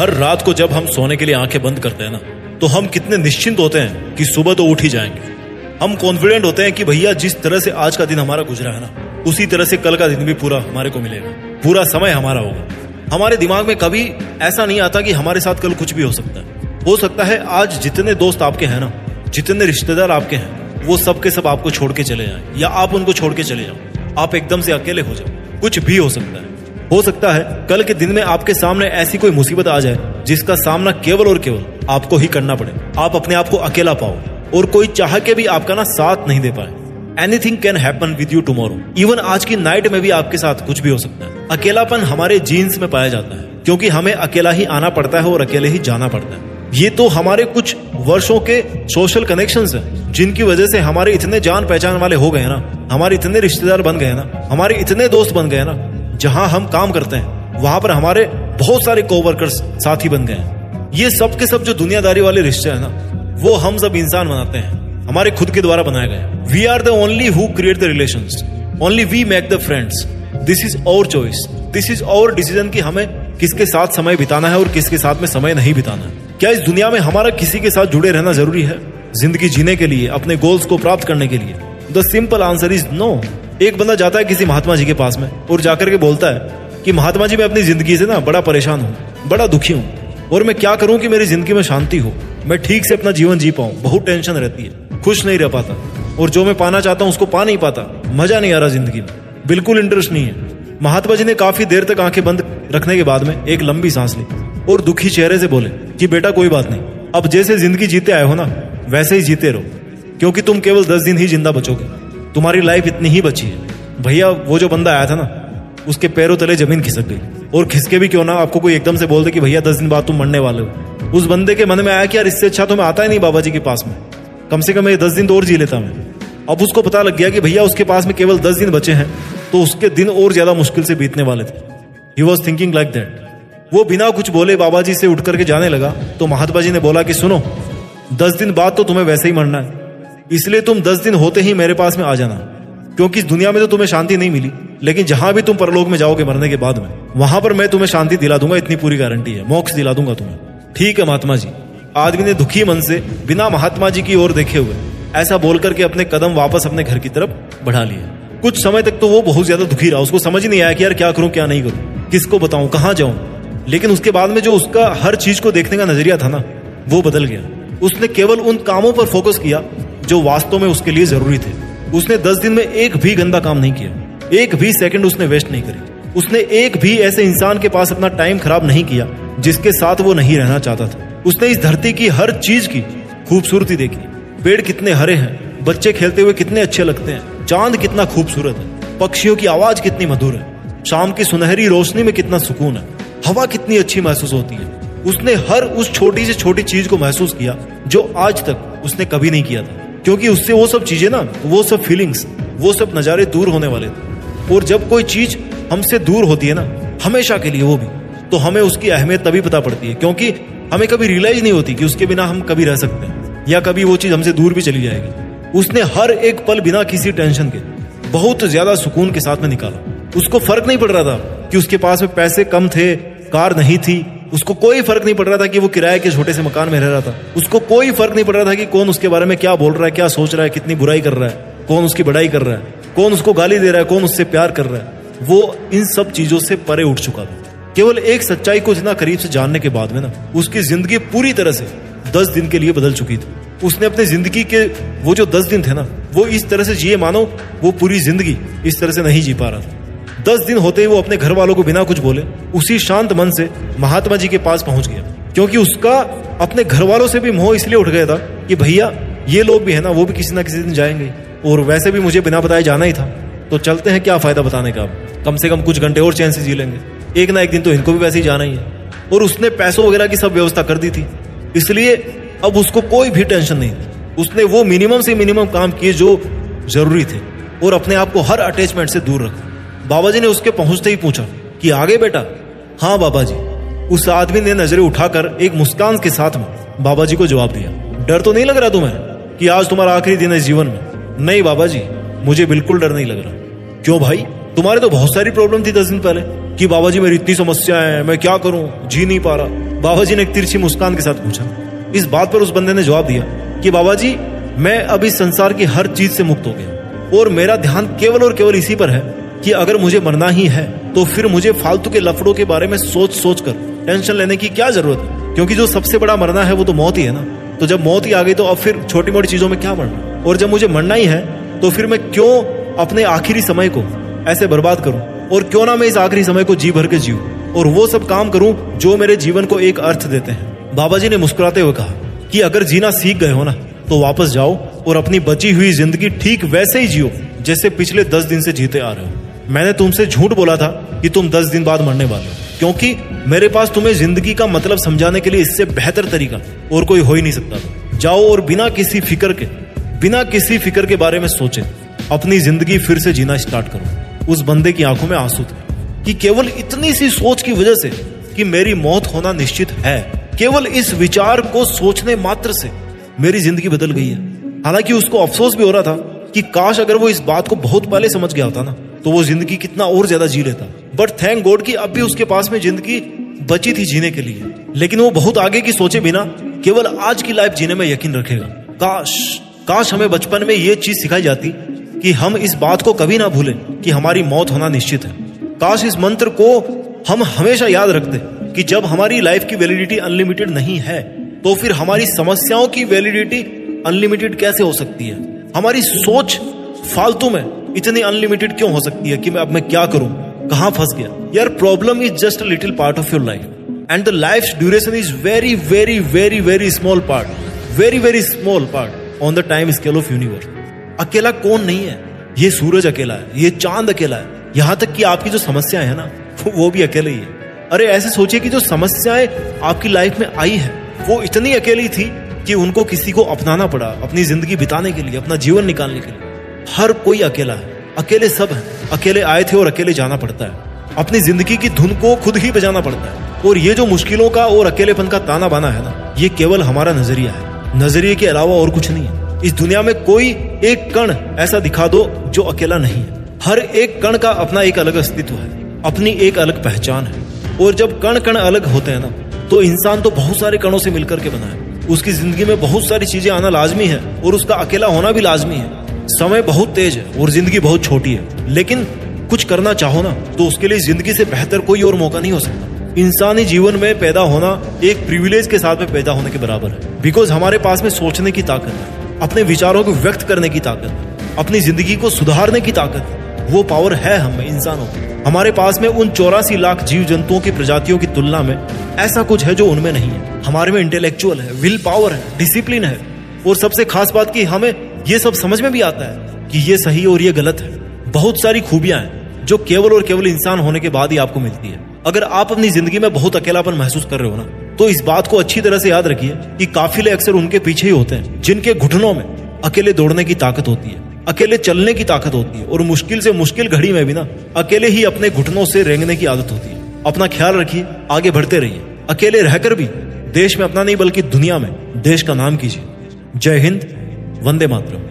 हर रात को जब हम सोने के लिए आँखें बंद करते हैं ना तो हम कितने निश्चिंत होते हैं कि सुबह तो उठ ही जाएँगे। हम कॉन्फिडेंट होते हैं कि भैया जिस तरह से आज का दिन हमारा गुजरा है ना, उसी तरह से कल का दिन भी पूरा हमारे को मिलेगा। पूरा समय हमारा होगा। हमारे दिमाग में कभी ऐसा नहीं आता कि हमारे साथ कल कुछ भी हो सकता है। हो सकता है आज जितने दोस्त आपके हैं ना, जितने रिश्तेदार आपके हैं, वो सब के सब आपको छोड़ के चले जाए, या आप उनको छोड़ के चले जाओ। आप एकदम से अकेले हो जाओ। कुछ भी हो सकता है। हो सकता है कल के दिन में आपके सामने ऐसी कोई मुसीबत आ जाए, जिसका सामना केवल और केवल आपको ही करना पड़े। आप अपने आप को अकेला पाओ और कोई चाह के भी आपका ना साथ नहीं दे पाए। Anything can happen with you tomorrow even आज की नाइट में भी आपके साथ कुछ भी हो सकता है। अकेलापन हमारे जीन्स में पाया जाता है, क्योंकि हमें अकेला ही आना पड़ता है और अकेले ही जाना पड़ता है। ये तो हमारे कुछ वर्षों के सोशल कनेक्शन हैं, जिनकी वजह से हमारे इतने जान पहचान वाले हो गए ना, हमारे इतने रिश्तेदार बन गए ना, हमारे इतने दोस्त बन गए ना जहाँ हम काम करते हैं, वहाँ पर हमारे बहुत सारे कोवर्कर्स साथी बन गए हैं। ये सब के सब जो दुनियादारी वाले रिश्ते हैं ना, वो हम सब इंसान बनाते हैं। हमारे खुद के द्वारा बनाए गए we are the only who create the relation only we make the friends this is our choice this is our decision की हमें किसके साथ समय बिताना है और किसके साथ में समय नहीं बिताना है। क्या इस दुनिया में हमारा किसी के साथ जुड़े रहना ज़रूरी है? ज़िंदगी जीने के लिए, अपने गोल्स को प्राप्त करने के लिए। The simple answer is no एक बंदा जाता है किसी महात्मा जी के पास में, और जाकर के बोलता है कि महात्मा जी, मैं अपनी ज़िंदगी से ना बड़ा परेशान हूँ, बड़ा दुखी हूँ, और मैं क्या करूँ कि मेरी ज़िंदगी में शांति हो? मैं ठीक से अपना जीवन जी पाऊँ, बहुत टेंशन रहती है, खुश नहीं रह पाता, और जो मैं पाना चाहता हूँ उसको पा नहीं पाता, मज़ा नहीं आ रहा ज़िंदगी में, बिल्कुल इंटरेस्ट नहीं है। महात्मा जी ने काफ़ी देर तक आँखें बंद रखने के बाद में एक लंबी सांस ली, और दुखी चेहरे से बोले कि बेटा कोई बात नहीं, अब जैसे ज़िंदगी जीते आए हो ना, वैसे ही जीते रहो, क्योंकि तुम केवल दस दिन ही ज़िंदा बचोगे। तुम्हारी लाइफ इतनी ही बची है। भैया, वो जो बंदा आया था ना, उसके पैरों तले ज़मीन खिसक गई। और खिसके भी क्यों ना? आपको कोई एकदम से बोल दे कि भैया, दस दिन बाद तुम मरने वाले हो। उस बंदे के मन में आया कि यार, इससे अच्छा तो मैं आता ही नहीं बाबा जी के पास में। कम से कम ये दस दिन तो और जी लेता मैं। अब उसको पता लग गया कि भैया, उसके पास में केवल दस दिन बचे हैं तो उसके दिन और ज़्यादा मुश्किल से बीतने वाले थे। He was thinking like that वो बिना कुछ बोले बाबा जी से उठ करके जाने लगा। तो महात्मा जी ने बोला कि सुनो, दस दिन बाद तो तुम्हें वैसे ही मरना है। इसलिए तुम दस दिन होते ही मेरे पास में आ जाना। क्योंकि इस दुनिया में तो तुम्हें शांति नहीं मिली। लेकिन जहाँ भी तुम परलोक में जाओगे मरने के बाद में, वहाँ पर मैं तुम्हें शांति दिला दूँगा, इतनी पूरी गारंटी है। मोक्ष दिला दूँगा तुम्हें। ठीक है, महात्मा जी। आदमी ने दुखी मन से बिना महात्मा जी की ओर देखे हुए, ऐसा बोल करके अपने कदम वापस अपने घर की तरफ़ बढ़ा लिए। कुछ समय तक तो वो बहुत ज़्यादा दुखी रहा। उसको समझ नहीं आया कि यार क्या करूँ, क्या नहीं करूँ, किसको बताऊँ, कहाँ जाऊँ। लेकिन उसके बाद में जो उसका हर चीज़ को देखने का नज़रिया था ना, वो बदल गया। उसने केवल उन कामों पर फोकस किया जो वास्तव में उसके लिए ज़रूरी थे। उसने दस दिन में एक भी गंदा काम नहीं किया। एक भी सेकंड उसने वेस्ट नहीं करी। उसने एक भी ऐसे इंसान के पास अपना टाइम खराब नहीं किया, जिसके साथ वो नहीं रहना चाहता था। उसने इस धरती की हर चीज़ की खूबसूरती देखी। पेड़ कितने हरे हैं, बच्चे खेलते हुए कितने अच्छे लगते हैं, चाँद कितना खूबसूरत है, पक्षियों की आवाज़ कितनी मधुर है, शाम की सुनहरी रोशनी में कितना सुकून है, हवा कितनी अच्छी महसूस होती है। उसने हर उस छोटी से छोटी चीज़ को महसूस किया, जो आज तक उसने कभी नहीं किया था। क्योंकि उससे वो सब चीज़ें ना, वो सब फीलिंग्स वो सब नज़ारे दूर होने वाले थे। और जब कोई चीज़ हमसे दूर होती है ना, हमेशा के लिए वो भी तो हमें उसकी अहमियत तभी पता पड़ती है, क्योंकि हमें कभी रियलाइज़ नहीं होती कि उसके बिना हम कभी रह सकते हैं, या कभी वो चीज़ हमसे दूर भी चली जाएगी। उसने हर एक पल बिना किसी टेंशन के बहुत ज़्यादा सुकून के साथ में निकाला। उसको फ़र्क नहीं पड़ रहा था कि उसके पास में पैसे कम थे, कार नहीं थी उसको कोई फ़र्क नहीं पड़ रहा था कि वो किराए के छोटे से मकान में रह रहा था। उसको कोई फ़र्क नहीं पड़ रहा था कि कौन उसके बारे में क्या बोल रहा है, क्या सोच रहा है, कितनी बुराई कर रहा है, कौन उसकी बड़ाई कर रहा है, कौन उसको गाली दे रहा है, कौन उससे प्यार कर रहा है। वो इन सब चीज़ों से परे उठ चुका था। केवल एक सच्चाई को इतना करीब से जानने के बाद में ना, उसकी ज़िंदगी पूरी तरह से दस दिन के लिए बदल चुकी थी। उसने अपनी ज़िंदगी के वो जो दस दिन थे ना, वो इस तरह से जिए मानो, वो पूरी ज़िंदगी इस तरह से नहीं जी पा रहा था। दस दिन होते ही वो अपने घर वालों को बिना कुछ बोले उसी शांत मन से महात्मा जी के पास पहुँच गया। क्योंकि उसका अपने घर वालों से भी मोह इसलिए उठ गया था कि भैया, ये लोग भी है ना, वो भी किसी ना किसी दिन जाएँगे। और वैसे भी मुझे बिना बताए जाना ही था। तो चलते हैं क्या फ़ायदा बताने का अब। कम से कम कुछ घंटे और चैन से जी लेंगे। एक ना एक दिन तो इनको भी वैसे ही जाना ही है। और उसने पैसों वगैरह की सब व्यवस्था कर दी थी। इसलिए अब उसको कोई भी टेंशन नहीं। थी उसने वो मिनिमम से मिनिमम काम किए जो ज़रूरी थे। और अपने आप को हर अटैचमेंट से दूर रखा। बाबा जी ने उसके पहुँचते ही पूछा कि आगे बेटा? हाँ बाबा जी उस आदमी ने नज़रें उठाकर एक मुस्कान के साथ में बाबा जी को जवाब दिया, डर तो नहीं लग रहा तुम्हें कि आज तुम्हारा आखिरी दिन है जीवन में? नहीं बाबा जी मुझे बिल्कुल डर नहीं लग रहा। क्यों भाई? तुम्हारे तो बहुत सारी प्रॉब्लम थी दस दिन पहले कि बाबा जी मेरी इतनी समस्या है, मैं क्या करूँ? जी नहीं पा रहा। बाबा जी ने एक तिरछी मुस्कान के साथ पूछा। इस बात पर उस बंदे ने जवाब दिया कि बाबा जी मैं अब इस संसार की हर चीज़ से मुक्त हो गया और मेरा ध्यान केवल और केवल इसी पर है कि अगर मुझे मरना ही है तो फिर मुझे फालतू के लफड़ों के बारे में सोच सोच कर, टेंशन लेने की क्या ज़रूरत है? क्योंकि जो सबसे बड़ा मरना है, वो तो मौत ही है ना। तो जब मौत ही आ गई तो अब फिर छोटी मोटी चीज़ों में क्या मरना और जब मुझे मरना ही है तो फिर मैं क्यों अपने आखिरी समय को ऐसे बर्बाद करूँ? और क्यों ना मैं इस आखिरी समय को जी भर के जीव और वो सब काम करूँ, जो मेरे जीवन को एक अर्थ देते हैं। बाबा जी ने मुस्कुराते हुए कहा कि अगर जीना सीख गए हो ना तो वापस जाओ और अपनी बची हुई ज़िंदगी ठीक वैसे ही जियो, जैसे पिछले दस दिन से जीते आ रहे हो। मैंने तुमसे झूठ बोला था कि तुम दस दिन बाद मरने वाले हो। क्योंकि मेरे पास तुम्हें ज़िंदगी का मतलब समझाने के लिए इससे बेहतर तरीका और कोई हो ही नहीं सकता जाओ और बिना किसी फ़िक्र के, बिना किसी फ़िक्र के बारे में सोचे। अपनी ज़िंदगी फिर से जीना स्टार्ट करो। उस बंदे की आँखों में आँसू थे कि केवल इतनी सी सोच की वजह से कि मेरी मौत होना निश्चित है। केवल इस विचार को सोचने मात्र से मेरी ज़िंदगी बदल गई है। हालाँकि उसको अफसोस भी हो रहा था कि काश अगर वो इस बात को बहुत पहले समझ गया होता ना। तो वो ज़िंदगी कितना और ज़्यादा जी लेता। बट थैंक गॉड कि अब भी उसके पास में ज़िंदगी बची थी जीने के लिए। लेकिन वो बहुत आगे की सोचे बिना केवल आज की लाइफ जीने में यकीन रखेगा। काश काश हमें बचपन में ये चीज़ सिखाई जाती कि हम इस बात को कभी ना भूलें कि हमारी मौत होना निश्चित है। काश इस मंत्र को हम हमेशा याद रखते कि जब हमारी लाइफ की वैलिडिटी अनलिमिटेड नहीं है तो फिर हमारी समस्याओं की वैलिडिटी अनलिमिटेड कैसे हो सकती है? हमारी सोच फालतू में इतनी अनलिमिटेड क्यों हो सकती है कि मैं अब मैं क्या करूँ? कहाँ फंस गया? यार problem is just little part of your life and the life duration is very very very very small part very very small part on the time scale of universe अकेला कौन नहीं है? ये सूरज अकेला है, ये चाँद अकेला है। यहाँ तक कि आपकी जो समस्या है ना, वो भी अकेले ही है। अरे, ऐसे सोचिए कि जो समस्याएँ आपकी लाइफ में आई है, वो इतनी अकेली थी कि उनको किसी को अपनाना पड़ा, अपनी ज़िंदगी बिताने के लिए, अपना जीवन निकालने के लिए। हर कोई अकेला है। अकेले सब है। अकेले आए थे और अकेले जाना पड़ता है। अपनी ज़िंदगी की धुन को खुद ही बजाना पड़ता है। और ये जो मुश्किलों का और अकेलेपन का ताना बाना है ना, ये केवल हमारा नज़रिया है। नज़रिए के अलावा और कुछ नहीं है। इस दुनिया में कोई एक कण ऐसा दिखा दो जो अकेला नहीं है। हर एक कण का अपना एक अलग अस्तित्व है। अपनी एक अलग पहचान है। और जब कण कण अलग होते हैं ना तो इंसान तो बहुत सारे कणों से मिलकर के बना है। उसकी ज़िंदगी में बहुत सारी चीज़ें आना लाजमी है और उसका अकेला होना भी लाजमी है। समय बहुत तेज है और ज़िंदगी बहुत छोटी है। लेकिन कुछ करना चाहो ना तो उसके लिए ज़िंदगी से बेहतर कोई और मौका नहीं हो सकता। इंसानी जीवन में पैदा होना एक प्रिविलेज के साथ में पैदा होने के बराबर है। बिकॉज़ हमारे पास में सोचने की ताकत है, अपने विचारों को व्यक्त करने की ताकत है, अपनी ज़िंदगी को सुधारने की ताकत वो पावर है हमें इंसानों को। हमारे पास में उन चौरासी लाख जीव जंतुओं की प्रजातियों की तुलना में ऐसा कुछ है जो उनमें नहीं है। हमारे में इंटेलेक्चुअल है विल पावर है डिसिप्लिन है। और सबसे खास बात की हमें ये सब समझ में भी आता है कि ये सही और ये गलत है। बहुत सारी खूबियाँ हैं जो केवल और केवल इंसान होने के बाद ही आपको मिलती है। अगर आप अपनी ज़िंदगी में बहुत अकेलापन महसूस कर रहे हो ना तो इस बात को अच्छी तरह से याद रखिए कि काफिले अक्सर उनके पीछे ही होते हैं, जिनके घुटनों में अकेले दौड़ने की ताकत होती है, अकेले चलने की ताकत होती है और मुश्किल से मुश्किल घड़ी में भी ना, अकेले ही अपने घुटनों से रेंगने की आदत होती है। अपना ख्याल रखिए, आगे बढ़ते रहिए। अकेले रहकर भी देश में अपना नहीं, बल्कि दुनिया में देश का नाम कीजिए। जय हिंद वंदे मातरम।